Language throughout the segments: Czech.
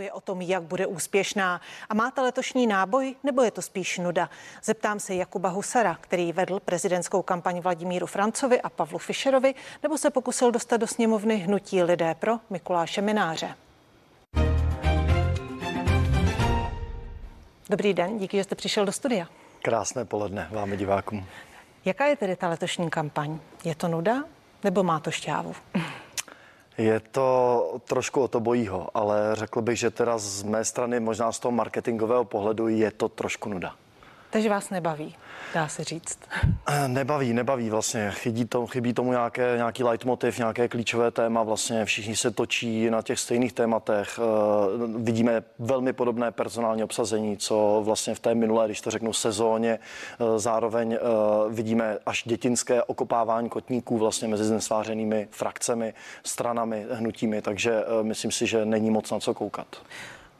je o tom, jak bude úspěšná. A máte letošní náboj, nebo je to spíš nuda? Zeptám se Jakuba Husara, který vedl prezidentskou kampaň Vladimíru Francovi a Pavlu Fischerovi, nebo se pokusil dostat do sněmovny hnutí lidé pro Mikuláše Mináře. Dobrý den, díky, že jste přišel do studia. Krásné poledne vám divákům. Jaká je tedy ta letošní kampaň? Je to nuda nebo má to šťávu? Je to trošku o to bojího, ale řekl bych, že teda z mé strany, možná z toho marketingového pohledu, je to trošku nuda. Takže vás nebaví, dá se říct. Eh, nebaví, nebaví vlastně. Chybí, to, chybí tomu nějaké, nějaký leitmotiv, nějaké klíčové téma. Vlastně všichni se točí na těch stejných tématech. Uh, vidíme velmi podobné personální obsazení, co vlastně v té minulé, když to řeknu, sezóně. Uh, zároveň uh, vidíme až dětinské okopávání kotníků vlastně mezi znesvářenými frakcemi, stranami, hnutími. Takže myslím si, že není moc na co koukat.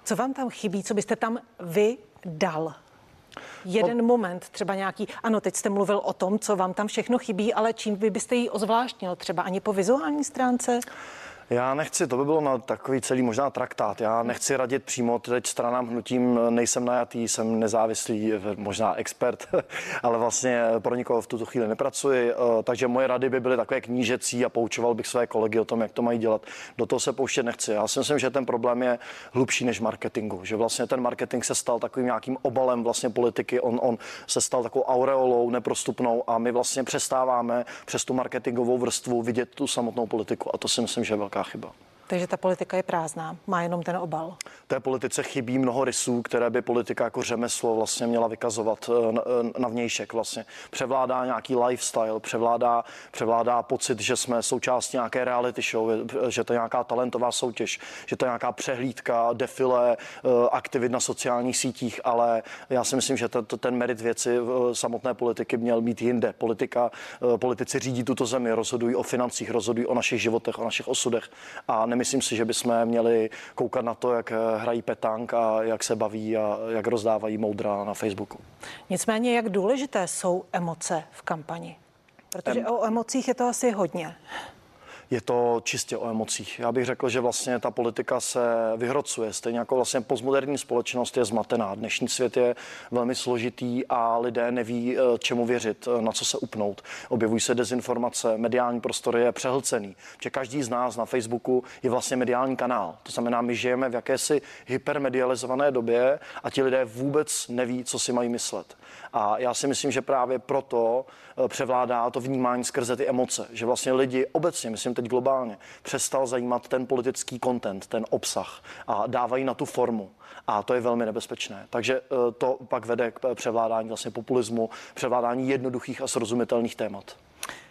Co vám tam chybí, co byste tam vy dal jeden moment, třeba nějaký, ano, teď jste mluvil o tom, co vám tam všechno chybí, ale čím vy byste ji ozvláštnil, třeba ani po vizuální stránce? Já nechci, to by bylo na takový celý možná traktát. Já nechci radit přímo teď stranám hnutím, nejsem najatý, jsem nezávislý, možná expert, ale vlastně pro nikoho v tuto chvíli nepracuji. Eh, takže moje rady by byly takové knížecí a poučoval bych své kolegy o tom, jak to mají dělat. Do toho se pouštět nechci. Já si myslím, že ten problém je hlubší než marketingu, že vlastně ten marketing se stal takovým nějakým obalem vlastně politiky, on, on se stal takovou aureolou neprostupnou a my vlastně přestáváme přes tu marketingovou vrstvu vidět tu samotnou politiku a to si myslím, že je velká velká chyba. Takže ta politika je prázdná, má jenom ten obal. Té politice chybí mnoho rysů, které by politika jako řemeslo vlastně měla vykazovat eh, eh, na vnějšek. Vlastně převládá nějaký lifestyle, převládá, převládá pocit, že jsme součástí nějaké reality show, že to je nějaká talentová soutěž, že to je nějaká přehlídka, defile, eh, aktivit na sociálních sítích, ale já si myslím, že ten, ten merit věci samotné politiky měl být jinde. Politika, politici řídí tuto zemi, rozhodují o financích, rozhodují o našich životech, o našich osudech a nemyslím si, že bychom měli koukat na to, jak hrají petank a jak se baví a jak rozdávají moudra na Facebooku. Nicméně, jak důležité jsou emoce v kampani? Protože em... o emocích je to asi hodně je to čistě o emocích. Já bych řekl, že vlastně ta politika se vyhrocuje. Stejně jako vlastně postmoderní společnost je zmatená. Dnešní svět je velmi složitý a lidé neví, eh, čemu věřit, eh, na co se upnout. Objevují se dezinformace, mediální prostor je přehlcený. Že každý z nás na Facebooku je vlastně mediální kanál. To znamená, my žijeme v jakési hypermedializované době a ti lidé vůbec neví, co si mají myslet. A já si myslím, že právě proto eh, převládá to vnímání skrze ty emoce, že vlastně lidi obecně, myslím teď globálně, přestal zajímat ten politický content, ten obsah a dávají na tu formu. A to je velmi nebezpečné. Takže eh, to pak vede k převládání vlastně populismu, převládání jednoduchých a srozumitelných témat.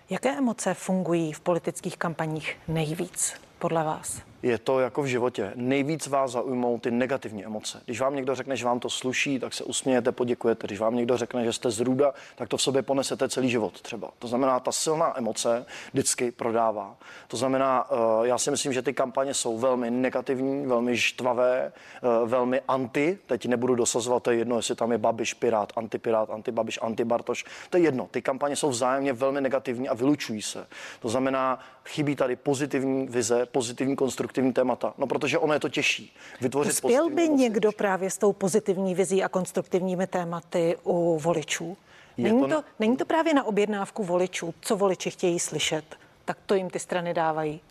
Jaké emoce fungují v politických kampaních nejvíc podle vás? Je to jako v životě. Nejvíc vás zaujmou ty negativní emoce. Když vám někdo řekne, že vám to sluší, tak se usmějete, poděkujete. Když vám někdo řekne, že jste zrůda, tak to v sobě ponesete celý život třeba. To znamená, ta silná emoce vždycky prodává. To znamená, eh, já si myslím, že ty kampaně jsou velmi negativní, velmi štvavé, eh, velmi anti. Teď nebudu dosazovat, to je jedno, jestli tam je Babiš, Pirát, antipirát, antibabiš, antibartoš. To je jedno. Ty kampaně jsou vzájemně velmi negativní a vylučují se. To znamená, chybí tady pozitivní vize, pozitivní konstruktivní konstruktivní témata. No, protože ono je to těžší. Vytvořit Uspěl by někdo právě s tou pozitivní vizí a konstruktivními tématy u voličů? Není to, to, není to právě na objednávku voličů, co voliči chtějí slyšet? Tak to jim ty strany dávají.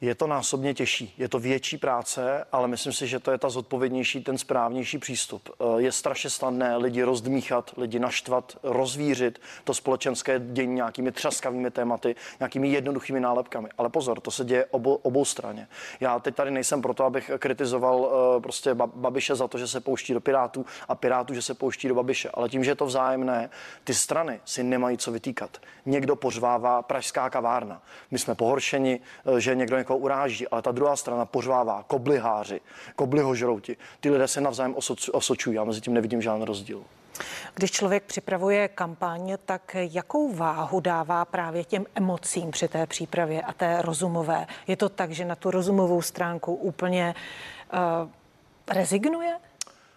Je to násobně těžší, je to větší práce, ale myslím si, že to je ta zodpovědnější, ten správnější přístup. Eh, je strašně snadné lidi rozdmíchat, lidi naštvat, rozvířit to společenské dění nějakými třaskavými tématy, nějakými jednoduchými nálepkami. Ale pozor, to se děje obou, obou straně. Já teď tady nejsem proto, abych kritizoval eh, prostě Babiše za to, že se pouští do Pirátů a Pirátů, že se pouští do Babiše. Ale tím, že je to vzájemné, ty strany si nemají co vytýkat. Někdo pořvává pražská kavárna. My jsme pohoršeni, eh, že někdo někoho uráží, ale ta druhá strana pořvává kobliháři, koblihožrouti. Ty lidé se navzájem osočují, já mezi tím nevidím žádný rozdíl. Když člověk připravuje kampaň, tak jakou váhu dává právě těm emocím při té přípravě a té rozumové? Je to tak, že na tu rozumovou stránku úplně uh, rezignuje?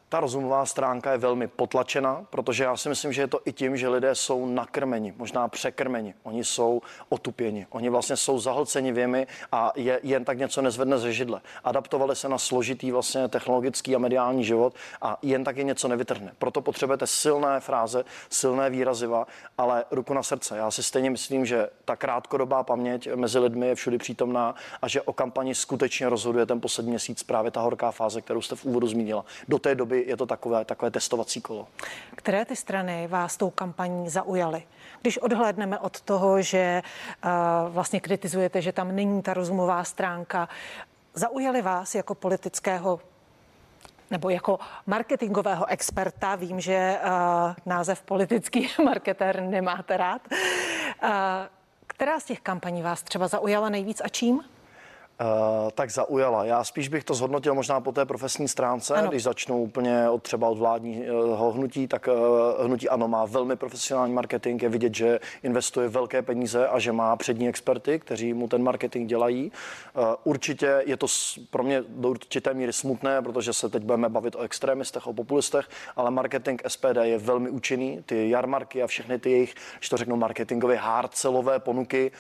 Ta rozumová stránka je velmi potlačena, protože já si myslím, že je to i tím, že lidé jsou nakrmeni, možná překrmeni. Oni jsou otupěni, oni vlastně jsou zahlceni věmi a je, jen tak něco nezvedne ze židle. Adaptovali se na složitý vlastně technologický a mediální život a jen tak je něco nevytrhne. Proto potřebujete silné fráze, silné výraziva, ale ruku na srdce. Já si stejně myslím, že ta krátkodobá paměť mezi lidmi je všudy přítomná a že o kampani skutečně rozhoduje ten poslední měsíc právě ta horká fáze, kterou jste v úvodu zmínila. Do té doby je to takové, takové testovací kolo. Které ty strany vás tou kampaní zaujaly? Když odhlédneme od toho, že uh, vlastně kritizujete, že tam není ta rozumová stránka, zaujaly vás jako politického nebo jako marketingového experta, vím, že uh, název politický marketér nemáte rád. Uh, která z těch kampaní vás třeba zaujala nejvíc a čím? Uh, tak zaujala. Já spíš bych to zhodnotil možná po té profesní stránce, ano. když začnu úplně od třeba od vládního hnutí, tak uh, hnutí ano má velmi profesionální marketing, je vidět, že investuje velké peníze a že má přední experty, kteří mu ten marketing dělají. Uh, určitě je to pro mě do určité míry smutné, protože se teď budeme bavit o extremistech, o populistech, ale marketing SPD je velmi účinný. Ty jarmarky a všechny ty jejich, když to řeknu, marketingové hardcelové ponuky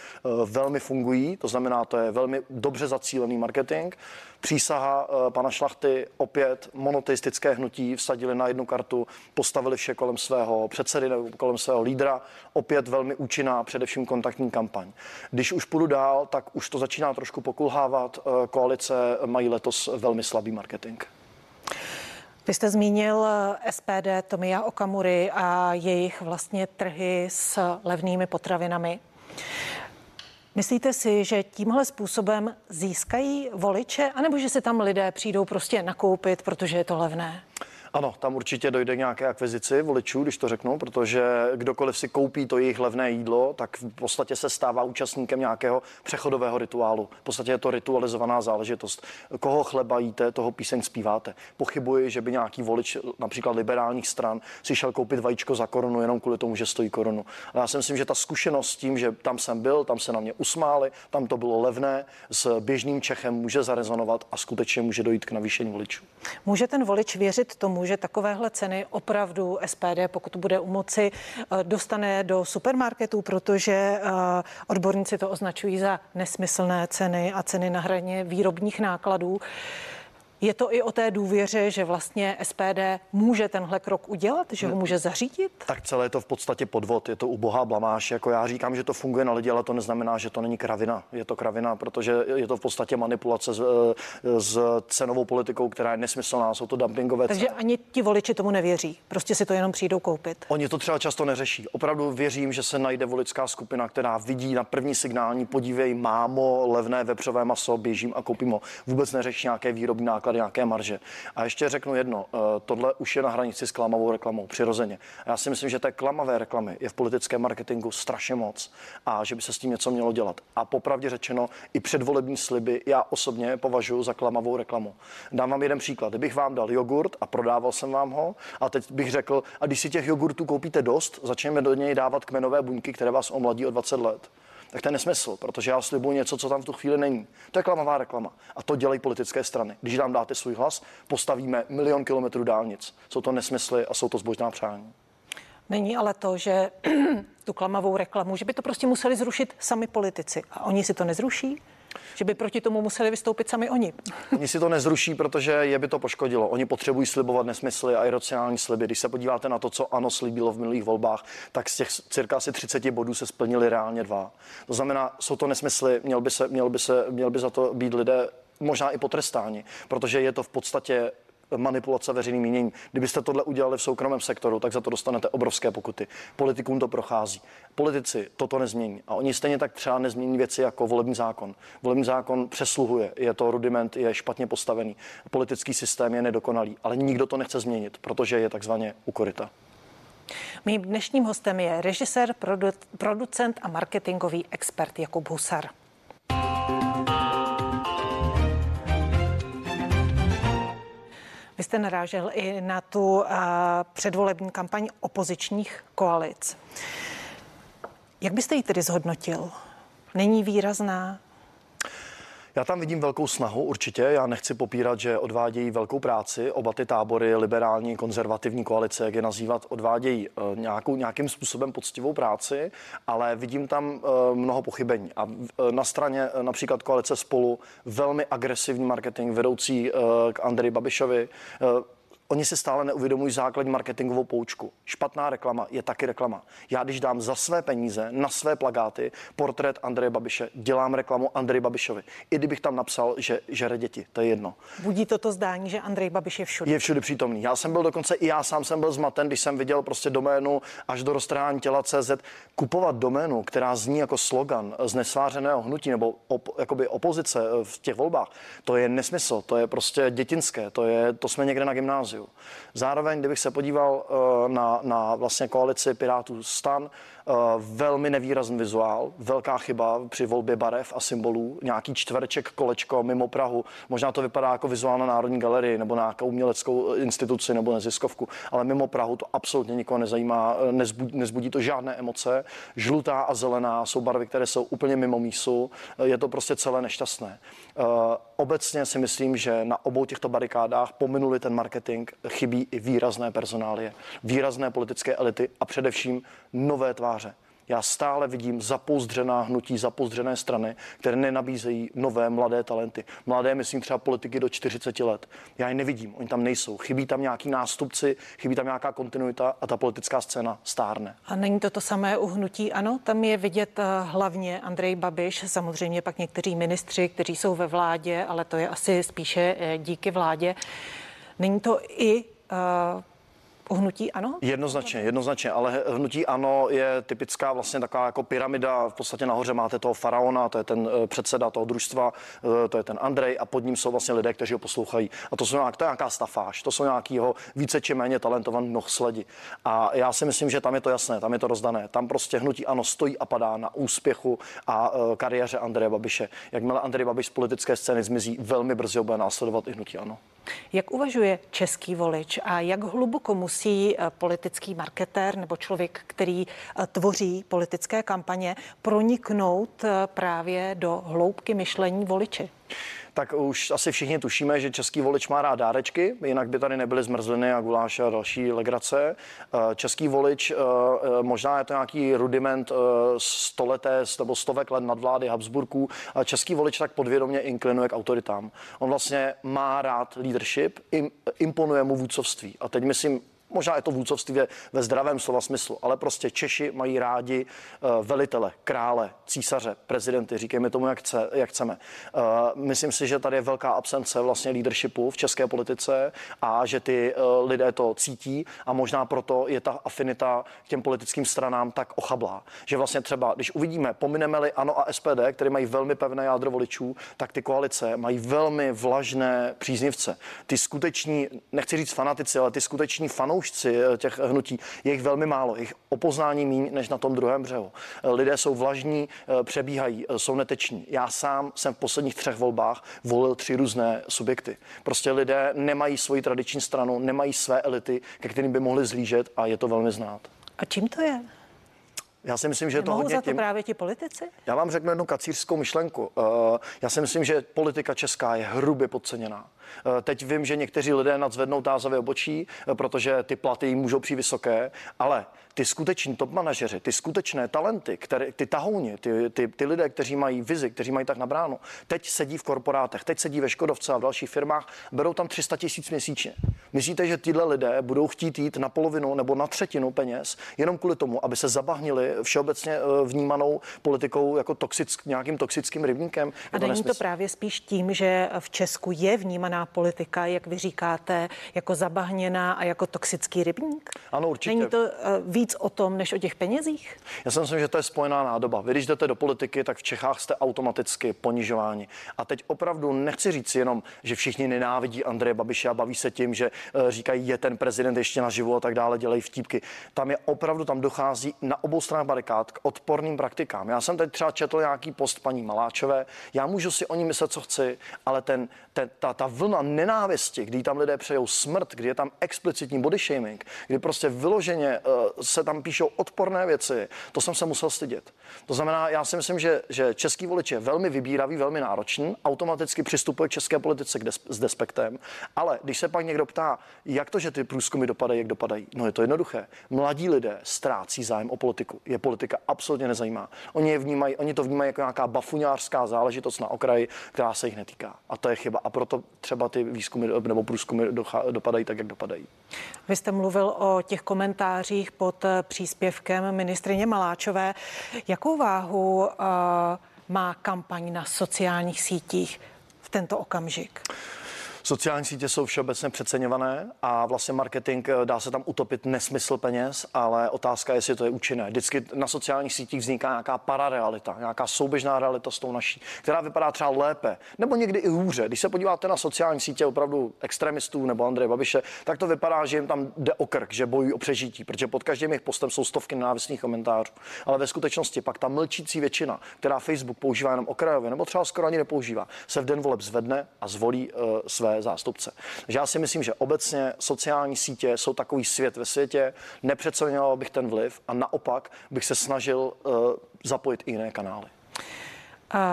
velmi fungují. To znamená, to je velmi dobře zacílený marketing. Přísaha eh, pana Šlachty, opět monoteistické hnutí, vsadili na jednu kartu, postavili vše kolem svého předsedy nebo kolem svého lídra. Opět velmi účinná, především kontaktní kampaň. Když už půjdu dál, tak už to začíná trošku pokulhávat. Eh, koalice mají letos velmi slabý marketing. Vy jste zmínil eh, SPD Tomia Okamury a jejich vlastně trhy s levnými potravinami. Myslíte si, že tímhle způsobem získají voliče, anebo že se tam lidé přijdou prostě nakoupit, protože je to levné? Ano, tam určitě dojde nějaké akvizici voličů, když to řeknu, protože kdokoliv si koupí to jejich levné jídlo, tak v podstatě se stává účastníkem nějakého přechodového rituálu. V podstatě je to ritualizovaná záležitost. Koho chleba jíte, toho píseň zpíváte. Pochybuji, že by nějaký volič například liberálních stran si šel koupit vajíčko za korunu jenom kvůli tomu, že stojí korunu. Ale já si myslím, že ta zkušenost s tím, že tam jsem byl, tam se na mě usmáli, tam to bylo levné, s běžným Čechem může zarezonovat a skutečně může dojít k navýšení voličů. Může ten volič věřit tomu, tomu, že takovéhle ceny opravdu SPD, pokud bude u moci, eh, dostane do supermarketů, protože eh, odborníci to označují za nesmyslné ceny a ceny na hraně výrobních nákladů. Je to i o té důvěře, že vlastně SPD může tenhle krok udělat, že ho může zařídit? Tak celé je to v podstatě podvod, je to ubohá blamáš. Jako já říkám, že to funguje na lidi, ale to neznamená, že to není kravina. Je to kravina, protože je to v podstatě manipulace s, eh, s cenovou politikou, která je nesmyslná, jsou to dumpingové Takže ceny. ani ti voliči tomu nevěří, prostě si to jenom přijdou koupit. Oni to třeba často neřeší. Opravdu věřím, že se najde voličská skupina, která vidí na první signální, podívej, mámo, levné vepřové maso, běžím a koupím ho. Vůbec neřeší nějaké výrobní náklady náklady, nějaké marže. A ještě řeknu jedno, eh, tohle už je na hranici s klamavou reklamou, přirozeně. Já si myslím, že té klamavé reklamy je v politickém marketingu strašně moc a že by se s tím něco mělo dělat. A popravdě řečeno, i předvolební sliby já osobně považuji za klamavou reklamu. Dám vám jeden příklad. Kdybych vám dal jogurt a prodával jsem vám ho, a teď bych řekl, a když si těch jogurtů koupíte dost, začneme do něj dávat kmenové buňky, které vás omladí o 20 let tak to je nesmysl, protože já slibuji něco, co tam v tu chvíli není. To je klamavá reklama. A to dělají politické strany. Když nám dáte svůj hlas, postavíme milion kilometrů dálnic. Jsou to nesmysly a jsou to zbožná přání. Není ale to, že tu klamavou reklamu, že by to prostě museli zrušit sami politici. A oni si to nezruší? Že by proti tomu museli vystoupit sami oni. Oni si to nezruší, protože je by to poškodilo. Oni potřebují slibovat nesmysly a iracionální sliby. Když se podíváte na to, co ano slíbilo v minulých volbách, tak z těch cirka asi 30 bodů se splnili reálně dva. To znamená, jsou to nesmysly, měl by, se, měl by, se, měl by za to být lidé možná i potrestáni, protože je to v podstatě manipulace veřejným míněním. Kdybyste tohle udělali v soukromém sektoru, tak za to dostanete obrovské pokuty. Politikům to prochází. Politici toto nezmění. A oni stejně tak třeba nezmění věci jako volební zákon. Volební zákon přesluhuje, je to rudiment, je špatně postavený. Politický systém je nedokonalý, ale nikdo to nechce změnit, protože je takzvaně ukorita. Mým dnešním hostem je režisér, producent a marketingový expert Jakub Husar. Jste narážel i na tu uh, předvolební kampaň opozičních koalic. Jak byste ji tedy zhodnotil? Není výrazná? Já tam vidím velkou snahu určitě. Já nechci popírat, že odvádějí velkou práci. Oba ty tábory, liberální, konzervativní koalice, jak je nazývat, odvádějí eh, nějakou, nějakým způsobem poctivou práci, ale vidím tam eh, mnoho pochybení. A na straně například koalice spolu velmi agresivní marketing vedoucí k Andreji Babišovi, Oni si stále neuvědomují základní marketingovou poučku. Špatná reklama je taky reklama. Já když dám za své peníze na své plagáty portrét Andreje Babiše, dělám reklamu Andreji Babišovi. I kdybych tam napsal, že žere děti, to je jedno. Budí toto zdání, že Andrej Babiš je všude. Je všude přítomný. Já jsem byl dokonce i já sám jsem byl zmaten, když jsem viděl prostě doménu až do roztrhání těla CZ. Kupovat doménu, která zní jako slogan z nesvářeného hnutí nebo op, jakoby opozice v těch volbách, to je nesmysl, to je prostě dětinské, to, je, to jsme někde na gymnáziu gymnáziu. Zároveň, kdybych se podíval eh, na, na vlastně koalici Pirátů stan, eh, velmi nevýrazný vizuál, velká chyba při volbě barev a symbolů, nějaký čtvereček kolečko mimo Prahu. Možná to vypadá jako vizuál na Národní galerii nebo na nějakou uměleckou instituci nebo neziskovku, ale mimo Prahu to absolutně nikoho nezajímá, eh, nezbudí, nezbudí to žádné emoce. Žlutá a zelená jsou barvy, které jsou úplně mimo mísu, je to prostě celé nešťastné. Obecně si myslím, že na obou těchto barikádách pominuli ten marketing, chybí i výrazné personálie, výrazné politické elity a především nové tváře. Já stále vidím zapouzdřená hnutí, zapouzdřené strany, které nenabízejí nové mladé talenty. Mladé, myslím třeba politiky do 40 let. Já je nevidím, oni tam nejsou. Chybí tam nějaký nástupci, chybí tam nějaká kontinuita a ta politická scéna stárne. A není to to samé u hnutí? Ano, tam je vidět eh, hlavně Andrej Babiš, samozřejmě pak někteří ministři, kteří jsou ve vládě, ale to je asi spíše eh, díky vládě. Není to i uh, hnutí ano? Jednoznačně, jednoznačně, ale hnutí ano je typická vlastně taková jako pyramida. V podstatě nahoře máte toho faraona, to je ten eh, předseda toho družstva, to je ten Andrej a pod ním jsou vlastně lidé, kteří ho poslouchají. A to jsou nějak, to je nějaká stafáž, to jsou nějakýho více či méně talentovaný sledi. A já si myslím, že tam je to jasné, tam je to rozdané. Tam prostě hnutí ano stojí a padá na úspěchu a kariéře Andreje Babiše. Jakmile Andrej Babiš z politické scény zmizí, velmi brzy bude následovat i hnutí ano. Jak uvažuje český volič a jak hluboko musí eh, politický marketér nebo člověk, který eh, tvoří politické kampaně, proniknout eh, právě do hloubky myšlení voliče? Tak už asi všichni tušíme, že český volič má rád dárečky, jinak by tady nebyly zmrzliny a guláše a další legrace. Eh, český volič, eh, eh, možná je to nějaký rudiment stoleté nebo stovek let nadvlády Habsburků, český volič tak podvědomě inklinuje k autoritám. On vlastně má rád leadership, imponuje mu vůdcovství. A teď myslím možná je to vůdcovství ve, zdravém slova smyslu, ale prostě Češi mají rádi uh, velitele, krále, císaře, prezidenty, říkejme tomu, jak, chce, jak chceme. Uh, myslím si, že tady je velká absence vlastně leadershipu v české politice a že ty uh, lidé to cítí a možná proto je ta afinita k těm politickým stranám tak ochablá. Že vlastně třeba, když uvidíme, pomineme-li ANO a SPD, které mají velmi pevné jádro voličů, tak ty koalice mají velmi vlažné příznivce. Ty skuteční, nechci říct fanatici, ale ty skuteční fanou fanoušci eh, těch hnutí, je jich velmi málo, jich opoznání méně než na tom druhém břehu. Eh, lidé jsou vlažní, eh, přebíhají, jsou neteční. Já sám jsem v posledních třech volbách volil tři různé subjekty. Prostě lidé nemají svoji tradiční stranu, nemají své elity, ke kterým by mohli zlížet a je to velmi znát. A čím to je? Já si myslím, že je to hodně za to tím... právě ti politici? Já vám řeknu jednu kacířskou myšlenku. Já si myslím, že politika česká je hrubě podceněná. Eh, teď vím, že někteří lidé nadzvednou tázavě obočí, eh, protože ty platy jim můžou přijít vysoké, ale ty skuteční top manažeři, ty skutečné talenty, které, ty tahouni, ty, ty, ty lidé, kteří mají vizi, kteří mají tak nabráno, teď sedí v korporátech, teď sedí ve Škodovce a v dalších firmách, berou tam 300 tisíc měsíčně. Myslíte, že tyhle lidé budou chtít jít na polovinu nebo na třetinu peněz jenom kvůli tomu, aby se zabahnili všeobecně eh, vnímanou politikou jako toxick, nějakým toxickým rybníkem? A není to právě spíš tím, že v Česku je vnímaná veřejná politika, jak vy říkáte, jako zabahněná a jako toxický rybník? Ano, určitě. Není to uh, víc o tom, než o těch penězích? Já si myslím, že to je spojená nádoba. Vy, když jdete do politiky, tak v Čechách jste automaticky ponižováni. A teď opravdu nechci říct jenom, že všichni nenávidí Andreje Babiše a baví se tím, že uh, říkají, je ten prezident ještě naživu a tak dále, dělají vtípky. Tam je opravdu, tam dochází na obou stranách barikád k odporným praktikám. Já jsem teď třeba četl nějaký post paní Maláčové. Já můžu si o ní myslet, co chci, ale ten, ten, ta, ta vlna vlna nenávisti, kdy tam lidé přejou smrt, kdy je tam explicitní body shaming, kdy prostě vyloženě uh, se tam píšou odporné věci, to jsem se musel stydět. To znamená, já si myslím, že, že český volič je velmi vybíravý, velmi náročný, automaticky přistupuje k české politice des, s despektem, ale když se pak někdo ptá, jak to, že ty průzkumy dopadají, jak dopadají, no je to jednoduché. Mladí lidé ztrácí zájem o politiku. Je politika absolutně nezajímá. Oni, je vnímají, oni to vnímají jako nějaká bafuňářská záležitost na okraji, která se jich netýká. A to je chyba. A proto třeba ty výzkumy nebo průzkumy dopadají tak, jak dopadají. Vy jste mluvil o těch komentářích pod příspěvkem ministrině Maláčové. Jakou váhu uh, má kampaň na sociálních sítích v tento okamžik? Sociální sítě jsou všeobecně přeceňované a vlastně marketing eh, dá se tam utopit nesmysl peněz, ale otázka je, jestli to je účinné. Vždycky na sociálních sítích vzniká nějaká pararealita, nějaká souběžná realita s tou naší, která vypadá třeba lépe, nebo někdy i hůře. Když se podíváte na sociální sítě opravdu extremistů nebo Andreje Babiše, tak to vypadá, že jim tam jde o krk, že bojují o přežití, protože pod každým jejich postem jsou stovky nenávistných komentářů. Ale ve skutečnosti pak ta mlčící většina, která Facebook používá jenom okrajově, nebo třeba skoro ani nepoužívá, se v den voleb zvedne a zvolí uh, své zástupce. Takže já si myslím, že obecně sociální sítě jsou takový svět ve světě, nepřeceňoval bych ten vliv a naopak bych se snažil uh, zapojit i jiné kanály.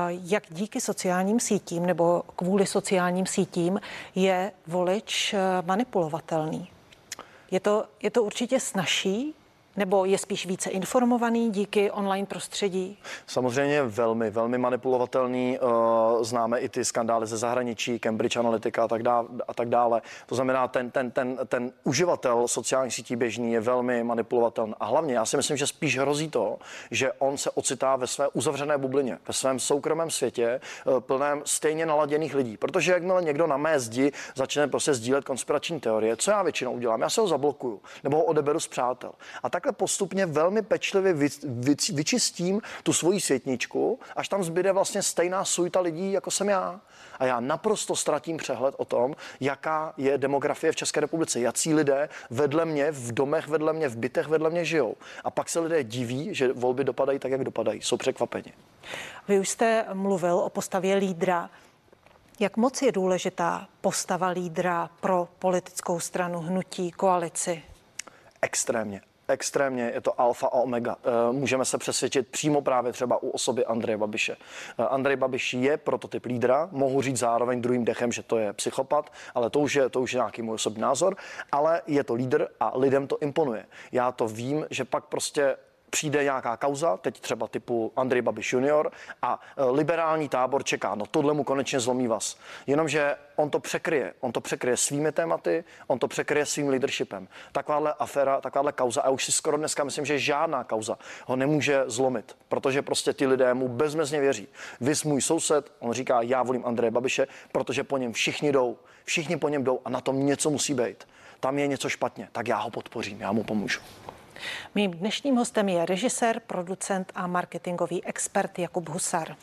Jak díky sociálním sítím nebo kvůli sociálním sítím je volič eh, manipulovatelný? Je to, je to určitě snažší nebo je spíš více informovaný díky online prostředí? Samozřejmě velmi, velmi manipulovatelný. Eh, známe i ty skandály ze zahraničí, Cambridge Analytica a tak dále. A tak dále. To znamená, ten, ten, ten, ten uživatel sociálních sítí běžný je velmi manipulovatelný. A hlavně já si myslím, že spíš hrozí to, že on se ocitá ve své uzavřené bublině, ve svém soukromém světě, eh, plném stejně naladěných lidí. Protože jakmile někdo na mé zdi začne prostě sdílet konspirační teorie, co já většinou udělám? Já se ho zablokuju nebo ho odeberu z přátel. A tak takhle postupně velmi pečlivě vy, vy, vyčistím tu svoji světničku, až tam zbyde vlastně stejná suita lidí, jako jsem já. A já naprosto ztratím přehled o tom, jaká je demografie v České republice, jací lidé vedle mě, v domech vedle mě, v bytech vedle mě žijou. A pak se lidé diví, že volby dopadají tak, jak dopadají. Jsou překvapeni. Vy už jste mluvil o postavě lídra. Jak moc je důležitá postava lídra pro politickou stranu, hnutí, koalici? Extrémně extrémně, je to alfa a omega. Eh, můžeme se přesvědčit přímo právě třeba u osoby Andreje Babiše. Eh, Andrej Babiš je prototyp lídra, mohu říct zároveň druhým dechem, že to je psychopat, ale to už je, to už je nějaký můj osobní názor, ale je to lídr a lidem to imponuje. Já to vím, že pak prostě přijde nějaká kauza, teď třeba typu Andrej Babiš junior a e, liberální tábor čeká, no tohle mu konečně zlomí vás. Jenomže on to překryje, on to překryje svými tématy, on to překryje svým leadershipem. Takováhle aféra, takováhle kauza, a už si skoro dneska myslím, že žádná kauza ho nemůže zlomit, protože prostě ty lidé mu bezmezně věří. Vys můj soused, on říká, já volím Andreje Babiše, protože po něm všichni jdou, všichni po něm jdou a na tom něco musí být. Tam je něco špatně, tak já ho podpořím, já mu pomůžu. Mým dnešním hostem je režisér, producent a marketingový expert Jakub Husar.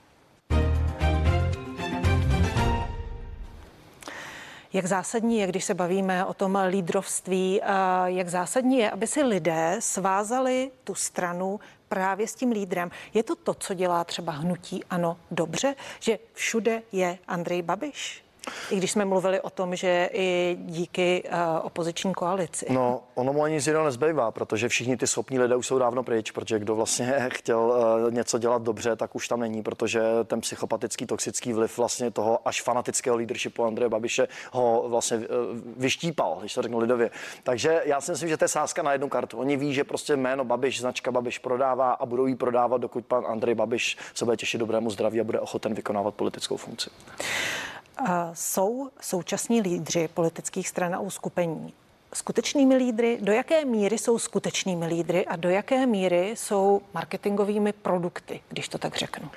Jak zásadní je, když se bavíme o tom lídrovství, jak zásadní je, aby si lidé svázali tu stranu právě s tím lídrem. Je to to, co dělá třeba hnutí ano dobře, že všude je Andrej Babiš? I když jsme mluvili o tom, že i díky uh, opoziční koalici. No, ono mu ani jiného nezbývá, protože všichni ty schopní lidé už jsou dávno pryč, protože kdo vlastně chtěl uh, něco dělat dobře, tak už tam není, protože ten psychopatický, toxický vliv vlastně toho až fanatického leadershipu Andreje Babiše ho vlastně uh, vyštípal, když to řeknu lidově. Takže já si myslím, že to je sázka na jednu kartu. Oni ví, že prostě jméno Babiš, značka Babiš prodává a budou ji prodávat, dokud pan Andrej Babiš se bude těšit dobrému zdraví a bude ochoten vykonávat politickou funkci. Jsou současní lídři politických stran a uskupení skutečnými lídry, do jaké míry jsou skutečnými lídry a do jaké míry jsou marketingovými produkty, když to tak řeknu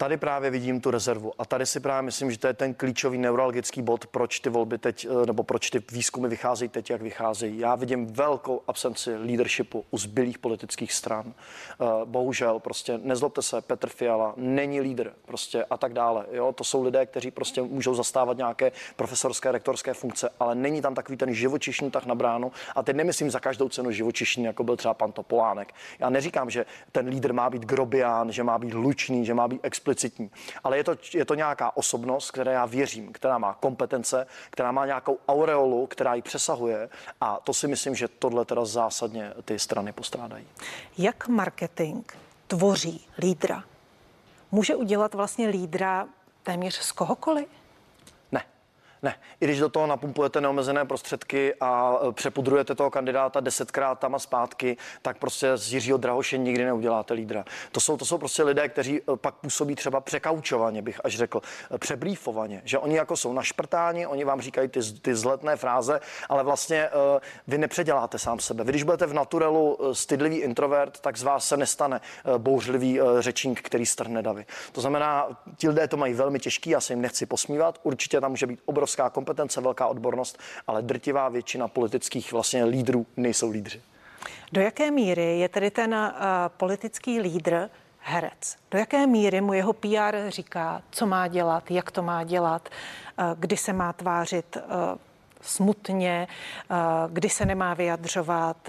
tady právě vidím tu rezervu. A tady si právě myslím, že to je ten klíčový neurologický bod, proč ty volby teď, eh, nebo proč ty výzkumy vycházejí teď, jak vycházejí. Já vidím velkou absenci leadershipu u zbylých politických stran. Eh, bohužel, prostě nezlobte se, Petr Fiala není lídr, prostě a tak dále. Jo? To jsou lidé, kteří prostě můžou zastávat nějaké profesorské, rektorské funkce, ale není tam takový ten živočišný tak na bránu. A teď nemyslím za každou cenu živočišný, jako byl třeba pan Topolánek. Já neříkám, že ten lídr má být grobián, že má být lučný, že má být explicitní explicitní. Ale je to, je to nějaká osobnost, které já věřím, která má kompetence, která má nějakou aureolu, která ji přesahuje a to si myslím, že tohle teda zásadně ty strany postrádají. Jak marketing tvoří lídra? Může udělat vlastně lídra téměř z kohokoliv? Ne, i když do toho napumpujete neomezené prostředky a e, přepudrujete toho kandidáta desetkrát tam a zpátky, tak prostě z Jiřího Drahoše nikdy neuděláte lídra. To jsou, to jsou prostě lidé, kteří e, pak působí třeba překaučovaně, bych až řekl, e, přeblífovaně, že oni jako jsou našprtáni, oni vám říkají ty, ty zletné fráze, ale vlastně vy nepředěláte sám sebe. Vy, když budete v naturelu stydlivý introvert, tak z vás se nestane bouřlivý řečník, který strhne davy. To znamená, ti lidé to mají velmi těžký, já se jim nechci posmívat, určitě tam může být obrovský obrovská kompetence, velká odbornost, ale drtivá většina politických vlastně lídrů nejsou lídři. Do jaké míry je tedy ten uh, politický lídr herec? Do jaké míry mu jeho PR říká, co má dělat, jak to má dělat, uh, kdy se má tvářit uh, smutně, kdy se nemá vyjadřovat,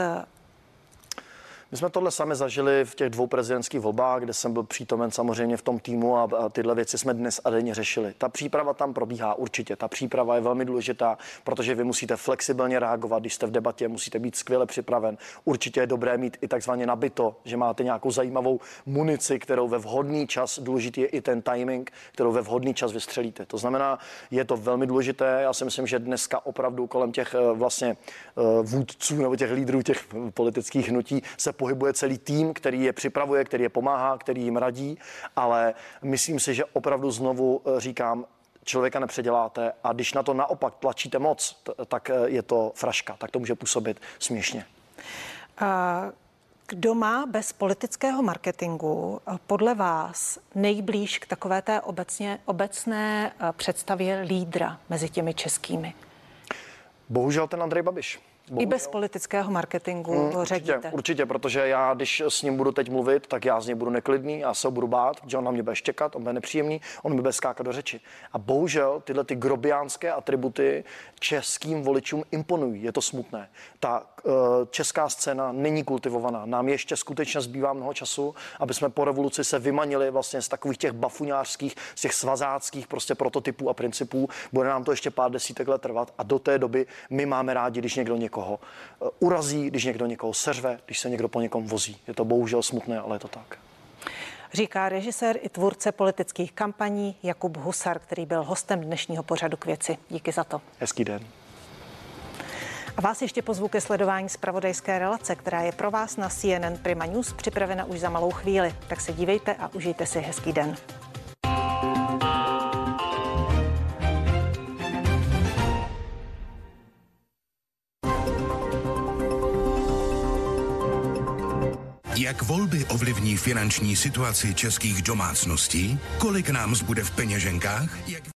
my jsme tohle sami zažili v těch dvou prezidentských volbách, kde jsem byl přítomen samozřejmě v tom týmu a, tyhle věci jsme dnes a denně řešili. Ta příprava tam probíhá určitě. Ta příprava je velmi důležitá, protože vy musíte flexibilně reagovat, když jste v debatě, musíte být skvěle připraven. Určitě je dobré mít i takzvaně nabito, že máte nějakou zajímavou munici, kterou ve vhodný čas, důležitý je i ten timing, kterou ve vhodný čas vystřelíte. To znamená, je to velmi důležité. Já si myslím, že dneska opravdu kolem těch eh, vlastně eh, vůdců nebo těch lídrů těch politických hnutí se pohybuje celý tým, který je připravuje, který je pomáhá, který jim radí, ale myslím si, že opravdu znovu eh, říkám, člověka nepředěláte a když na to naopak tlačíte moc, tak eh, je to fraška, tak to může působit směšně. Kdo má bez politického marketingu eh, podle vás nejblíž k takové té obecně, obecné představě lídra mezi těmi českými? Bohužel ten Andrej Babiš. Bohužel. I bez politického marketingu mm, ho určitě, určitě, protože já, když s ním budu teď mluvit, tak já z něj budu neklidný, já se ho budu bát, že on na mě bude štěkat, on bude nepříjemný, on mi bude skákat do řeči. A bohužel tyhle ty grobiánské atributy českým voličům imponují. Je to smutné. Ta uh, česká scéna není kultivovaná. Nám ještě skutečně zbývá mnoho času, aby jsme po revoluci se vymanili vlastně z takových těch bafuňářských, z těch svazáckých prostě prototypů a principů. Bude nám to ještě pár desítek let trvat a do té doby my máme rádi, když někdo někoho někoho eh, urazí, když někdo někoho seřve, když se někdo po někom vozí. Je to bohužel smutné, ale je to tak. Říká režisér i tvůrce politických kampaní Jakub Husar, který byl hostem dnešního pořadu k věci. Díky za to. Hezký den. A vás ještě pozvu ke sledování zpravodajské relace, která je pro vás na CNN Prima News připravena už za malou chvíli. Tak se dívejte a užijte si hezký den. Jak volby ovlivní finanční situaci českých domácností? Kolik nám zbude v peněženkách? Jak...